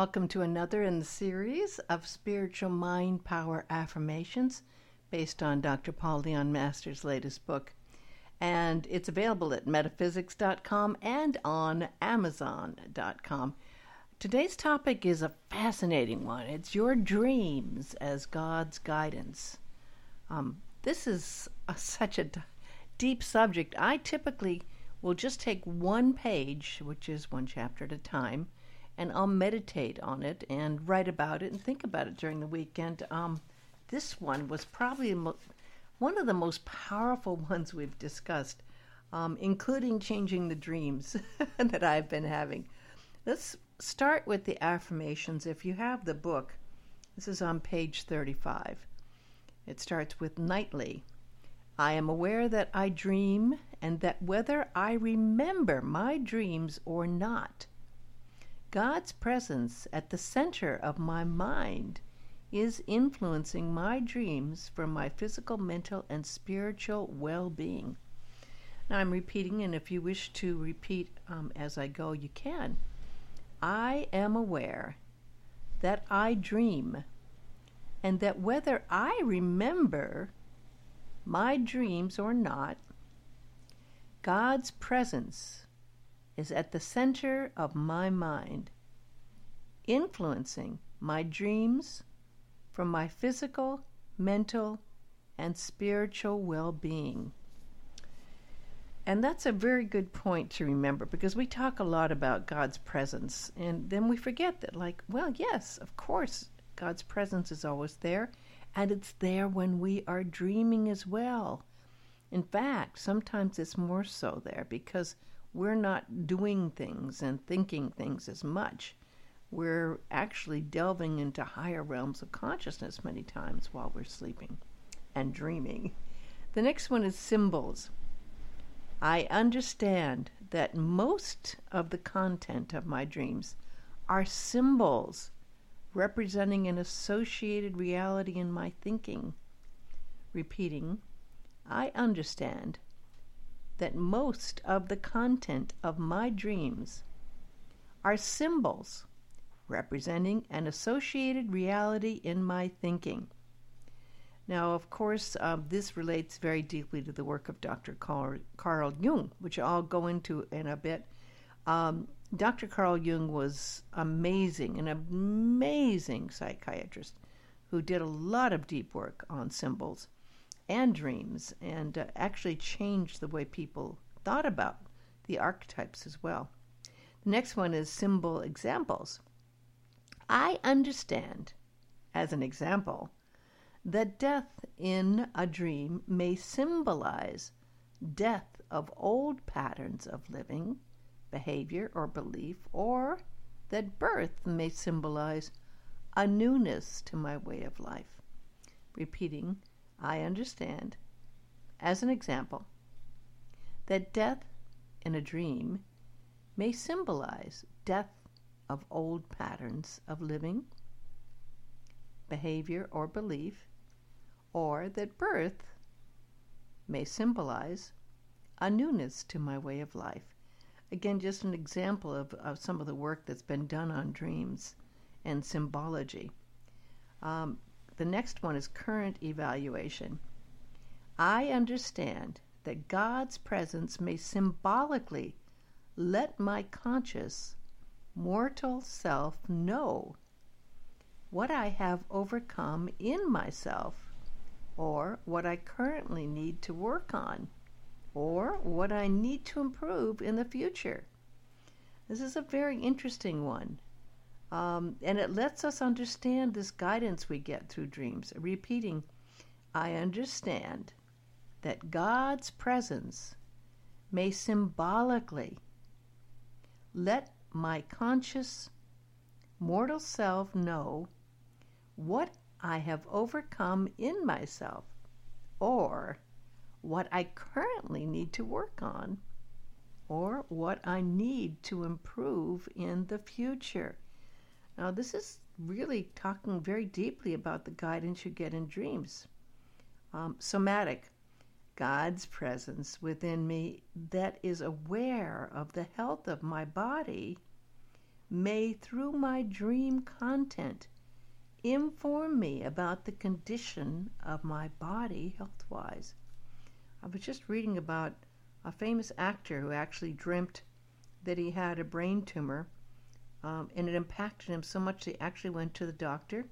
Welcome to another in the series of spiritual mind power affirmations based on Dr. Paul Leon Masters' latest book. And it's available at metaphysics.com and on amazon.com. Today's topic is a fascinating one. It's your dreams as God's guidance. Um, this is a, such a d- deep subject. I typically will just take one page, which is one chapter at a time, and I'll meditate on it and write about it and think about it during the weekend. Um, this one was probably one of the most powerful ones we've discussed, um, including changing the dreams that I've been having. Let's start with the affirmations. If you have the book, this is on page 35. It starts with nightly. I am aware that I dream and that whether I remember my dreams or not, God's presence at the center of my mind is influencing my dreams for my physical, mental, and spiritual well being. Now I'm repeating, and if you wish to repeat um, as I go, you can. I am aware that I dream, and that whether I remember my dreams or not, God's presence is at the center of my mind, influencing my dreams from my physical, mental, and spiritual well being. And that's a very good point to remember because we talk a lot about God's presence and then we forget that, like, well, yes, of course, God's presence is always there and it's there when we are dreaming as well. In fact, sometimes it's more so there because we're not doing things and thinking things as much. We're actually delving into higher realms of consciousness many times while we're sleeping and dreaming. The next one is symbols. I understand that most of the content of my dreams are symbols representing an associated reality in my thinking. Repeating, I understand that most of the content of my dreams are symbols representing an associated reality in my thinking. Now, of course, uh, this relates very deeply to the work of Dr. Carl, Carl Jung, which I'll go into in a bit. Um, Dr. Carl Jung was amazing, an amazing psychiatrist who did a lot of deep work on symbols and dreams and uh, actually changed the way people thought about the archetypes as well. The next one is symbol examples. I understand, as an example, that death in a dream may symbolize death of old patterns of living, behavior, or belief, or that birth may symbolize a newness to my way of life. Repeating, I understand, as an example, that death in a dream may symbolize death of old patterns of living, behavior, or belief, or that birth may symbolize a newness to my way of life. Again, just an example of, of some of the work that's been done on dreams and symbology. Um, the next one is current evaluation. I understand that God's presence may symbolically let my conscious, mortal self know what I have overcome in myself, or what I currently need to work on, or what I need to improve in the future. This is a very interesting one. Um, and it lets us understand this guidance we get through dreams. Repeating, I understand that God's presence may symbolically let my conscious mortal self know what I have overcome in myself or what I currently need to work on or what I need to improve in the future. Now, this is really talking very deeply about the guidance you get in dreams. Um, somatic, God's presence within me that is aware of the health of my body may, through my dream content, inform me about the condition of my body health wise. I was just reading about a famous actor who actually dreamt that he had a brain tumor, um, and it impacted him so much they actually went to the doctor,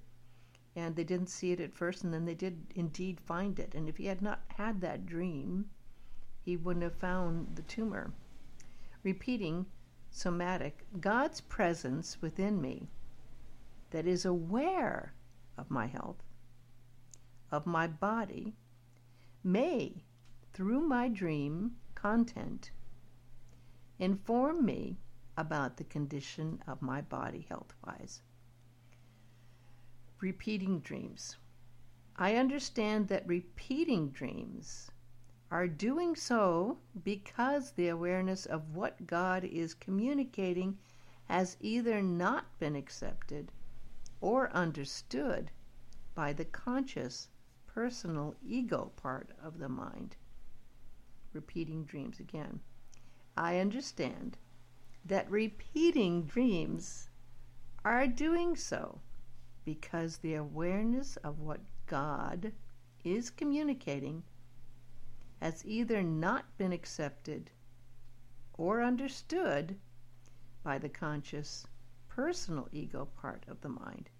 and they didn't see it at first, and then they did indeed find it. And if he had not had that dream, he wouldn't have found the tumor. Repeating somatic, God's presence within me that is aware of my health, of my body, may, through my dream content, inform me about the condition of my body health wise. Repeating dreams. I understand that repeating dreams are doing so because the awareness of what God is communicating has either not been accepted or understood by the conscious, personal ego part of the mind. Repeating dreams again. I understand that repeating dreams are doing so because the awareness of what God is communicating has either not been accepted or understood by the conscious personal ego part of the mind.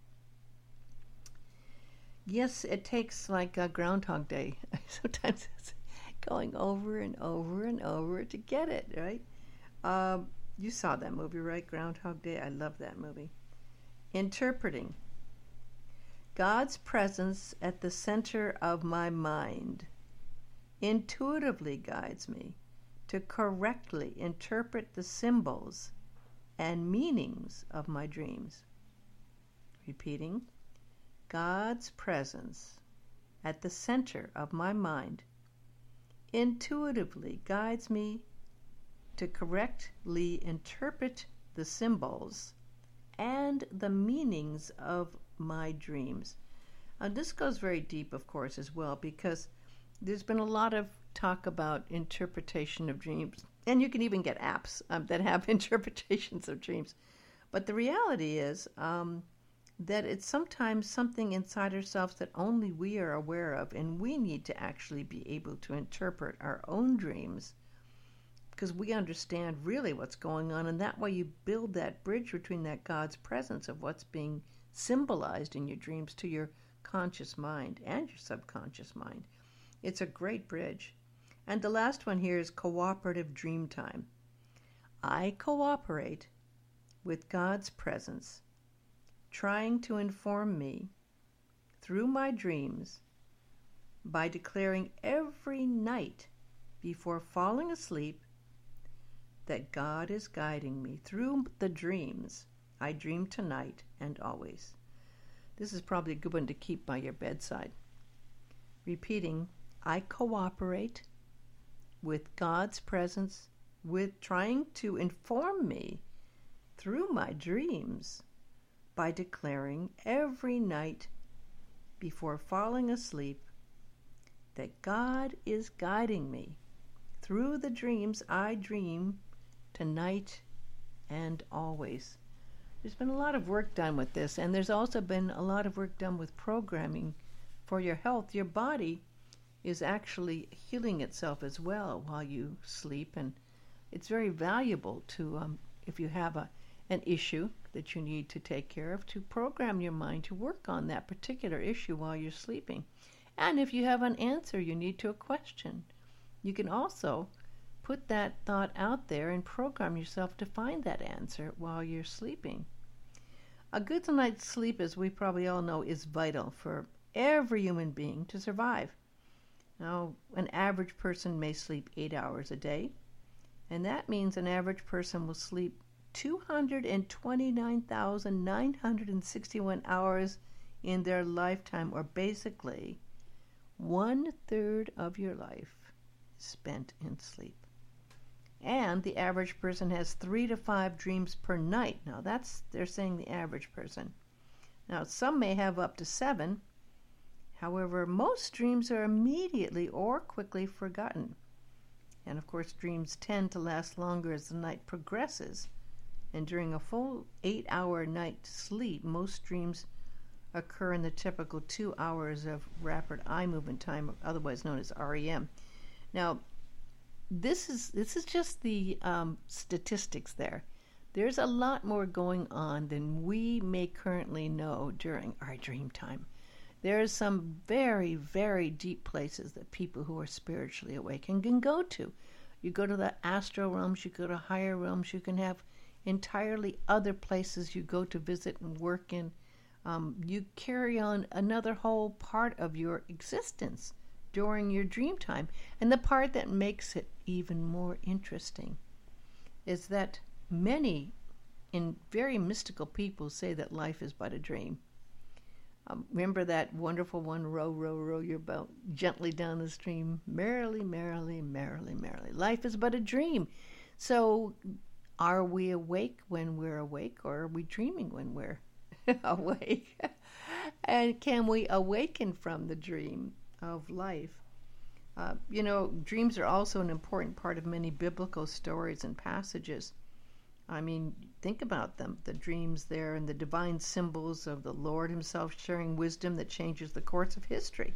Yes, it takes like a Groundhog Day. Sometimes it's going over and over and over to get it, right? Um, you saw that movie, right? Groundhog Day. I love that movie. Interpreting. God's presence at the center of my mind intuitively guides me to correctly interpret the symbols and meanings of my dreams. Repeating, God's presence at the center of my mind intuitively guides me to correctly interpret the symbols and the meanings of my dreams. And this goes very deep, of course, as well, because there's been a lot of talk about interpretation of dreams, and you can even get apps um, that have interpretations of dreams. But the reality is um, that it's sometimes something inside ourselves that only we are aware of, and we need to actually be able to interpret our own dreams because we understand really what's going on, and that way you build that bridge between that God's presence of what's being symbolized in your dreams to your conscious mind and your subconscious mind. It's a great bridge. And the last one here is cooperative dream time. I cooperate with God's presence, trying to inform me through my dreams by declaring every night before falling asleep that God is guiding me through the dreams I dream tonight and always. This is probably a good one to keep by your bedside. Repeating I cooperate with God's presence, with trying to inform me through my dreams by declaring every night before falling asleep that God is guiding me through the dreams I dream tonight and always. There's been a lot of work done with this, and there's also been a lot of work done with programming for your health. Your body is actually healing itself as well while you sleep, and it's very valuable to, um, if you have a, an issue that you need to take care of, to program your mind to work on that particular issue while you're sleeping. And if you have an answer you need to a question, you can also put that thought out there and program yourself to find that answer while you're sleeping. A good night's sleep, as we probably all know, is vital for every human being to survive. Now, an average person may sleep eight hours a day, and that means an average person will sleep 229,961 hours in their lifetime, or basically one third of your life spent in sleep. And the average person has three to five dreams per night. Now, that's, they're saying the average person. Now, some may have up to seven, However, most dreams are immediately or quickly forgotten. And of course, dreams tend to last longer as the night progresses And during a full eight hour night sleep, most dreams occur in the typical two hours of rapid eye movement time, otherwise known as REM. Now, this is this is just the um, statistics there. There's a lot more going on than we may currently know during our dream time. There are some very, very deep places that people who are spiritually awakened can go to. You go to the astral realms, you go to higher realms, you can have entirely other places you go to visit and work in. Um, you carry on another whole part of your existence during your dream time. And the part that makes it even more interesting is that many in very mystical people say that life is but a dream. Um, remember that wonderful one, row, row, row your boat gently down the stream, merrily, merrily, merrily, merrily. Life is but a dream. So, are we awake when we're awake, or are we dreaming when we're awake? and can we awaken from the dream of life? Uh, you know, dreams are also an important part of many biblical stories and passages. I mean, think about them the dreams there and the divine symbols of the Lord Himself sharing wisdom that changes the course of history.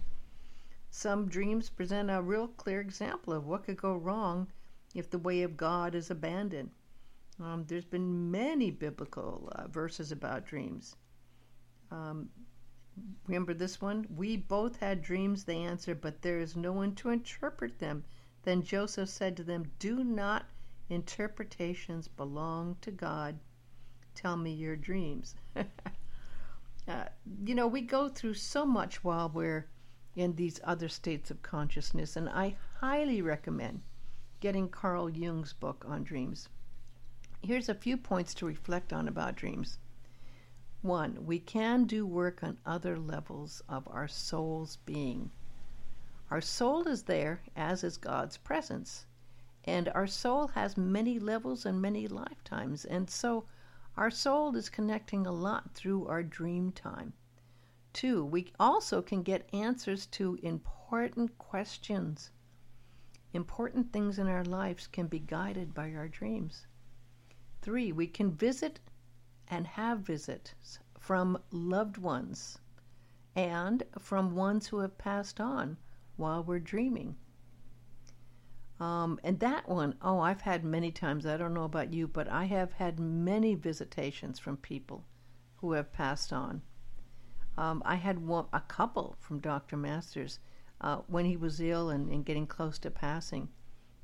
Some dreams present a real clear example of what could go wrong if the way of God is abandoned. Um, there's been many biblical uh, verses about dreams. Um, remember this one? We both had dreams, they answered, but there is no one to interpret them. Then Joseph said to them, Do not interpretations belong to God. Tell me your dreams. uh, you know, we go through so much while we're in these other states of consciousness, and I highly recommend getting Carl Jung's book on dreams. Here's a few points to reflect on about dreams. One, we can do work on other levels of our soul's being. Our soul is there, as is God's presence. And our soul has many levels and many lifetimes. And so our soul is connecting a lot through our dream time. Two, we also can get answers to important questions. Important things in our lives can be guided by our dreams. Three, we can visit and have visits from loved ones and from ones who have passed on while we're dreaming. Um, and that one, oh, I've had many times. I don't know about you, but I have had many visitations from people who have passed on. Um, I had one, a couple from Dr. Masters uh, when he was ill and, and, getting close to passing.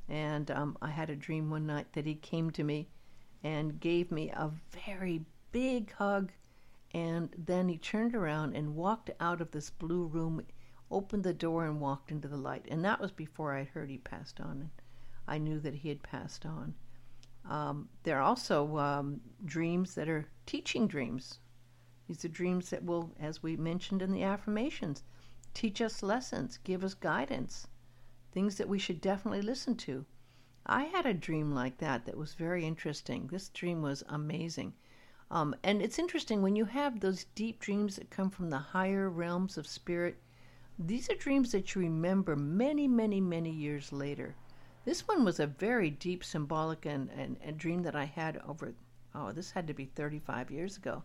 And um, I had a dream one night that he came to me and gave me a very big hug. And then he turned around and walked out of this blue room opened the door and walked into the light. And that was before I heard he passed on. I knew that he had passed on. Um, there are also um, dreams that are teaching dreams. These are dreams that will, as we mentioned in the affirmations, teach us lessons, give us guidance, things that we should definitely listen to. I had a dream like that that was very interesting. This dream was amazing. Um, and it's interesting when you have those deep dreams that come from the higher realms of spirit these are dreams that you remember many, many, many years later. This one was a very deep, symbolic, and, and, and dream that I had over, oh, this had to be 35 years ago.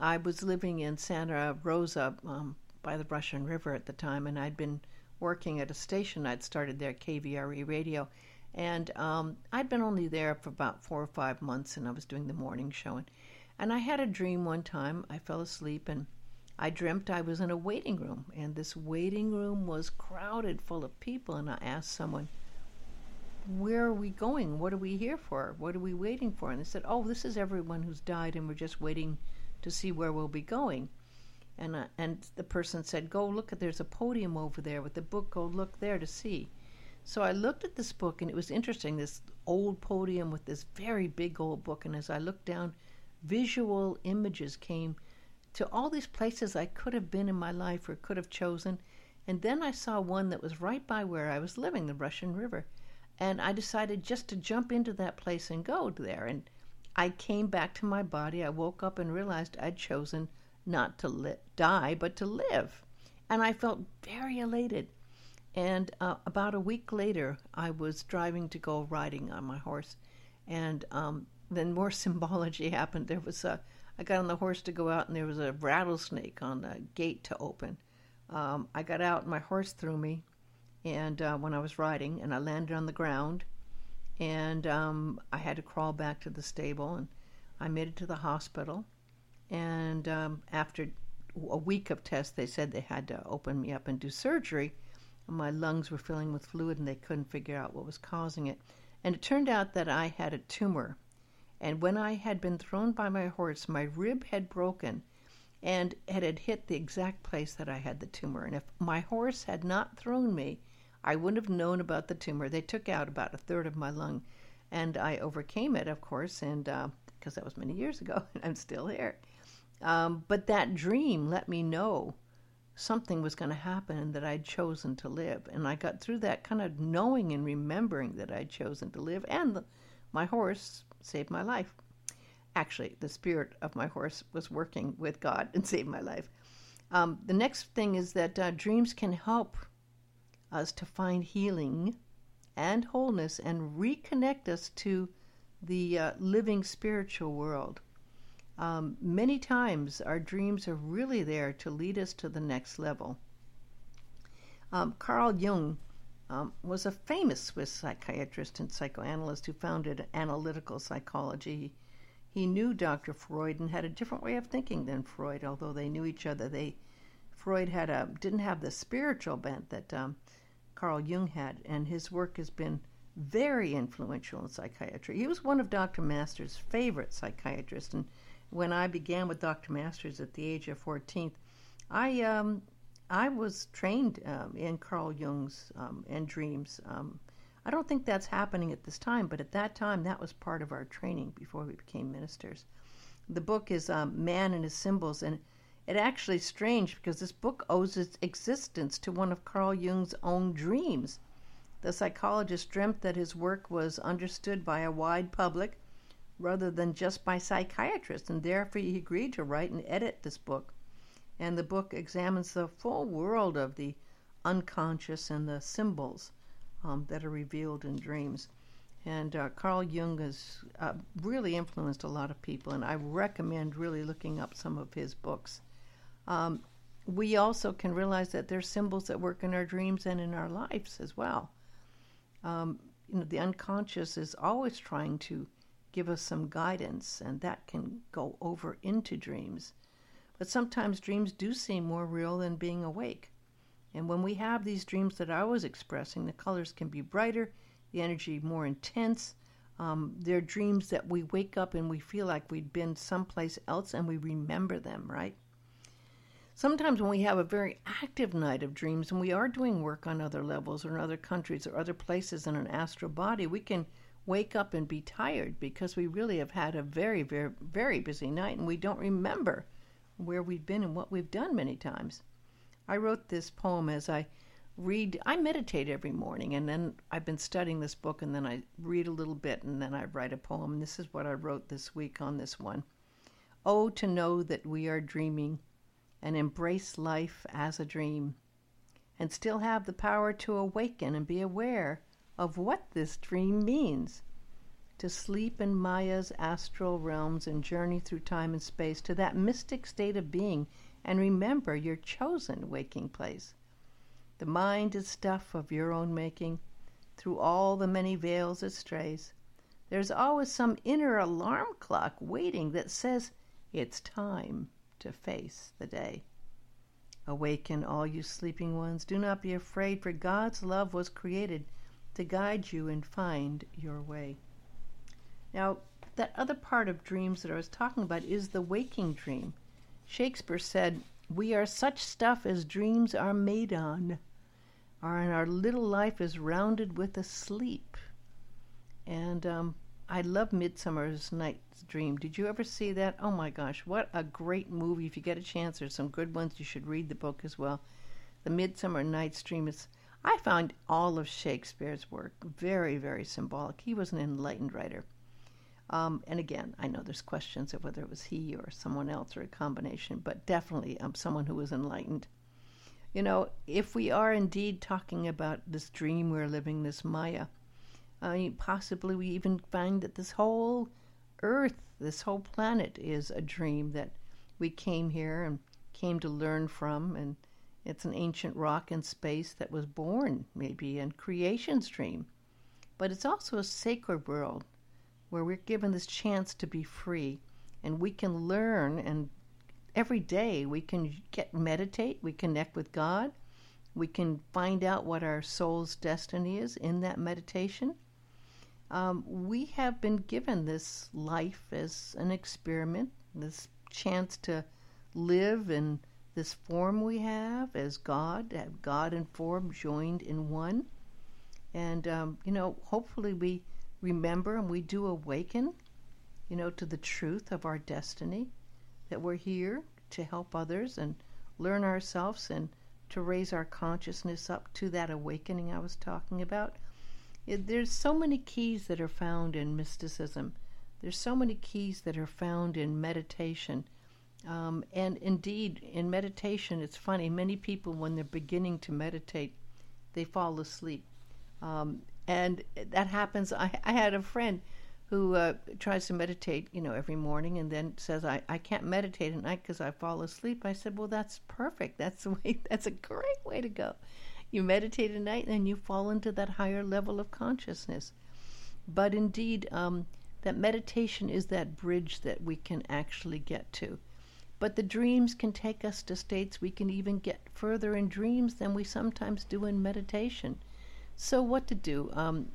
I was living in Santa Rosa um, by the Russian River at the time, and I'd been working at a station I'd started there, KVRE Radio. And um, I'd been only there for about four or five months, and I was doing the morning show. And, and I had a dream one time. I fell asleep, and I dreamt I was in a waiting room, and this waiting room was crowded full of people. And I asked someone, Where are we going? What are we here for? What are we waiting for? And they said, Oh, this is everyone who's died, and we're just waiting to see where we'll be going. And, uh, and the person said, Go look at, there's a podium over there with the book, go look there to see. So I looked at this book, and it was interesting this old podium with this very big old book. And as I looked down, visual images came to all these places I could have been in my life or could have chosen. And then I saw one that was right by where I was living, the Russian River. And I decided just to jump into that place and go there. And I came back to my body. I woke up and realized I'd chosen not to li- die, but to live. And I felt very elated. And uh, about a week later, I was driving to go riding on my horse. And um, then more symbology happened. There was a, I got on the horse to go out, and there was a rattlesnake on the gate to open. Um, I got out, and my horse threw me, and uh, when I was riding, and I landed on the ground, and um, I had to crawl back to the stable, and I made it to the hospital, and um, after a week of tests, they said they had to open me up and do surgery. My lungs were filling with fluid, and they couldn't figure out what was causing it. And it turned out that I had a tumor. And when I had been thrown by my horse, my rib had broken and it had hit the exact place that I had the tumor. And if my horse had not thrown me, I wouldn't have known about the tumor. They took out about a third of my lung, and I overcame it, of course, and because uh, that was many years ago, and I'm still here. Um, but that dream let me know something was going to happen and that I'd chosen to live. And I got through that kind of knowing and remembering that I'd chosen to live, and the, my horse saved my life. Actually, the spirit of my horse was working with God and saved my life. Um, the next thing is that uh, dreams can help us to find healing and wholeness and reconnect us to the uh, living spiritual world. Um, many times our dreams are really there to lead us to the next level. Um, Carl Jung um, was a famous Swiss psychiatrist and psychoanalyst who founded analytical psychology. He knew Dr. Freud and had a different way of thinking than Freud, although they knew each other. They Freud had a didn't have the spiritual bent that um, Carl Jung had, and his work has been very influential in psychiatry. He was one of Dr. Masters' favorite psychiatrists, and when I began with Dr. Masters at the age of 14, I um, I was trained um, in Carl Jung's um, and dreams. Um, I don't think that's happening at this time, but at that time, that was part of our training before we became ministers. The book is um, Man and His Symbols, and it actually is strange because this book owes its existence to one of Carl Jung's own dreams. The psychologist dreamt that his work was understood by a wide public rather than just by psychiatrists, and therefore he agreed to write and edit this book. And the book examines the full world of the unconscious and the symbols um, that are revealed in dreams. And uh, Carl Jung has uh, really influenced a lot of people, and I recommend really looking up some of his books. Um, we also can realize that there's symbols that work in our dreams and in our lives as well. Um, you know, the unconscious is always trying to give us some guidance, and that can go over into dreams. But sometimes dreams do seem more real than being awake. And when we have these dreams that I was expressing, the colors can be brighter, the energy more intense. Um, they're dreams that we wake up and we feel like we'd been someplace else and we remember them, right? Sometimes when we have a very active night of dreams and we are doing work on other levels or in other countries or other places in an astral body, we can wake up and be tired because we really have had a very, very, very busy night and we don't remember where we've been and what we've done many times. I wrote this poem as I read, I meditate every morning and then I've been studying this book and then I read a little bit and then I write a poem. And this is what I wrote this week on this one. Oh, to know that we are dreaming and embrace life as a dream and still have the power to awaken and be aware of what this dream means to sleep in Maya's astral realms and journey through time and space to that mystic state of being and remember your chosen waking place. The mind is stuff of your own making. Through all the many veils it strays. There's always some inner alarm clock waiting that says it's time to face the day. Awaken, all you sleeping ones. Do not be afraid, for God's love was created to guide you and find your way. Now, that other part of dreams that I was talking about is the waking dream. Shakespeare said, We are such stuff as dreams are made on, and our little life is rounded with a sleep. And um, I love Midsummer's Night's Dream. Did you ever see that? Oh my gosh, what a great movie. If you get a chance, there's some good ones. You should read the book as well. The Midsummer Night's Dream is I found all of Shakespeare's work very, very symbolic. He was an enlightened writer. Um, and again, I know there's questions of whether it was he or someone else or a combination, but definitely um, someone who was enlightened. You know, if we are indeed talking about this dream we're living, this Maya, uh, possibly we even find that this whole Earth, this whole planet, is a dream that we came here and came to learn from, and it's an ancient rock in space that was born, maybe, in creation's dream. But it's also a sacred world where we're given this chance to be free and we can learn and every day we can get meditate, we connect with God, we can find out what our soul's destiny is in that meditation. Um, we have been given this life as an experiment, this chance to live in this form we have as God, God and form joined in one. And, um, you know, hopefully we remember and we do awaken, you know, to the truth of our destiny, that we're here to help others and learn ourselves and to raise our consciousness up to that awakening I was talking about. It, there's so many keys that are found in mysticism. There's so many keys that are found in meditation um, and indeed, in meditation, it's funny. Many people, when they're beginning to meditate, they fall asleep. Um, and that happens. I, I had a friend who uh, tries to meditate, you know, every morning, and then says, "I, I can't meditate at night because I fall asleep." I said, "Well, that's perfect. That's the way. That's a great way to go. You meditate at night, and then you fall into that higher level of consciousness." But indeed, um, that meditation is that bridge that we can actually get to. But the dreams can take us to states we can even get further in dreams than we sometimes do in meditation. So, what to do? Um,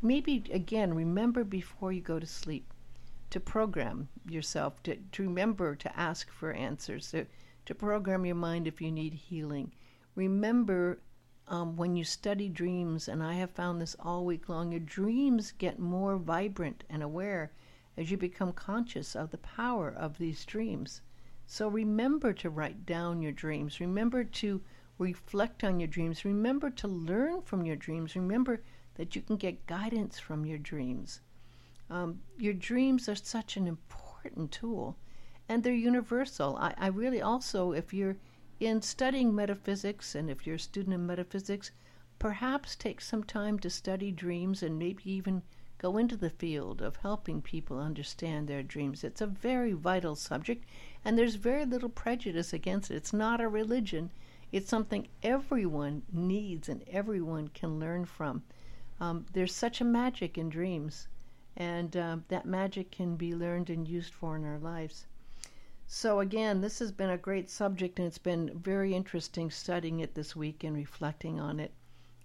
maybe, again, remember before you go to sleep to program yourself, to, to remember to ask for answers, to, to program your mind if you need healing. Remember um, when you study dreams, and I have found this all week long, your dreams get more vibrant and aware as you become conscious of the power of these dreams. So remember to write down your dreams. Remember to reflect on your dreams. Remember to learn from your dreams. Remember that you can get guidance from your dreams. Um, your dreams are such an important tool and they're universal. I, I really also, if you're in studying metaphysics and if you're a student in metaphysics, perhaps take some time to study dreams and maybe even go into the field of helping people understand their dreams. It's a very vital subject, and there's very little prejudice against it. It's not a religion, it's something everyone needs and everyone can learn from. Um, there's such a magic in dreams, and um, that magic can be learned and used for in our lives. So, again, this has been a great subject, and it's been very interesting studying it this week and reflecting on it.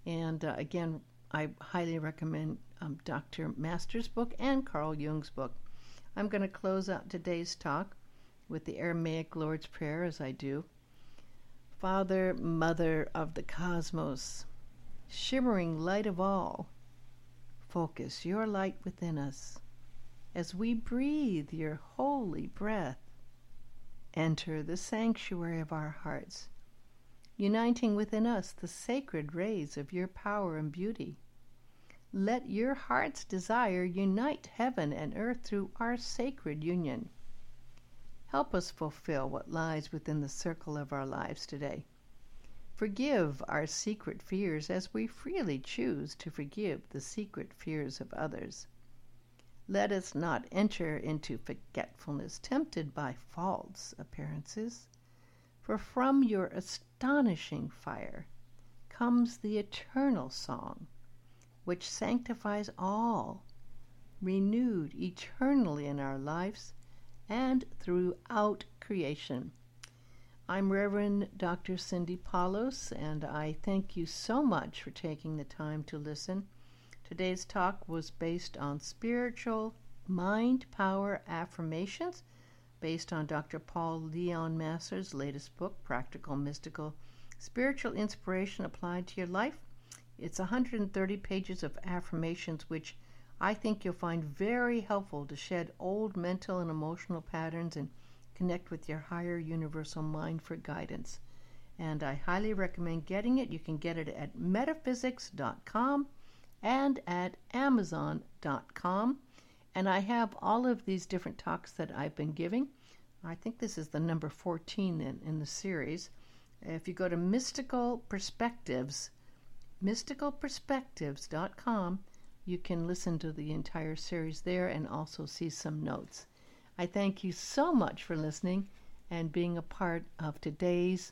And uh, again, I highly recommend um, Dr. Masters' book and Carl Jung's book. I'm going to close out today's talk with the Aramaic Lord's Prayer as I do. Father, Mother of the cosmos, shimmering light of all, focus your light within us as we breathe your holy breath. Enter the sanctuary of our hearts, uniting within us the sacred rays of your power and beauty let your heart's desire unite heaven and earth through our sacred union. Help us fulfill what lies within the circle of our lives today. Forgive our secret fears as we freely choose to forgive the secret fears of others. Let us not enter into forgetfulness tempted by false appearances, for from your astonishing fire comes the eternal song which sanctifies all, renewed eternally in our lives and throughout creation. I'm Reverend Dr. Cindy Paulos, and I thank you so much for taking the time to listen. Today's talk was based on spiritual mind power affirmations, based on Dr. Paul Leon Masters' latest book, Practical Mystical Spiritual Inspiration Applied to Your Life. It's 130 pages of affirmations, which I think you'll find very helpful to shed old mental and emotional patterns and connect with your higher universal mind for guidance. And I highly recommend getting it. You can get it at metaphysics.com and at amazon.com. And I have all of these different talks that I've been giving. I think this is the number 14 in, in the series. If you go to Mystical Perspectives, mysticalperspectives.com, You can listen to the entire series there and also see some notes. I thank you so much for listening and being a part of today's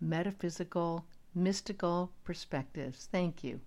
metaphysical, mystical perspectives. Thank you.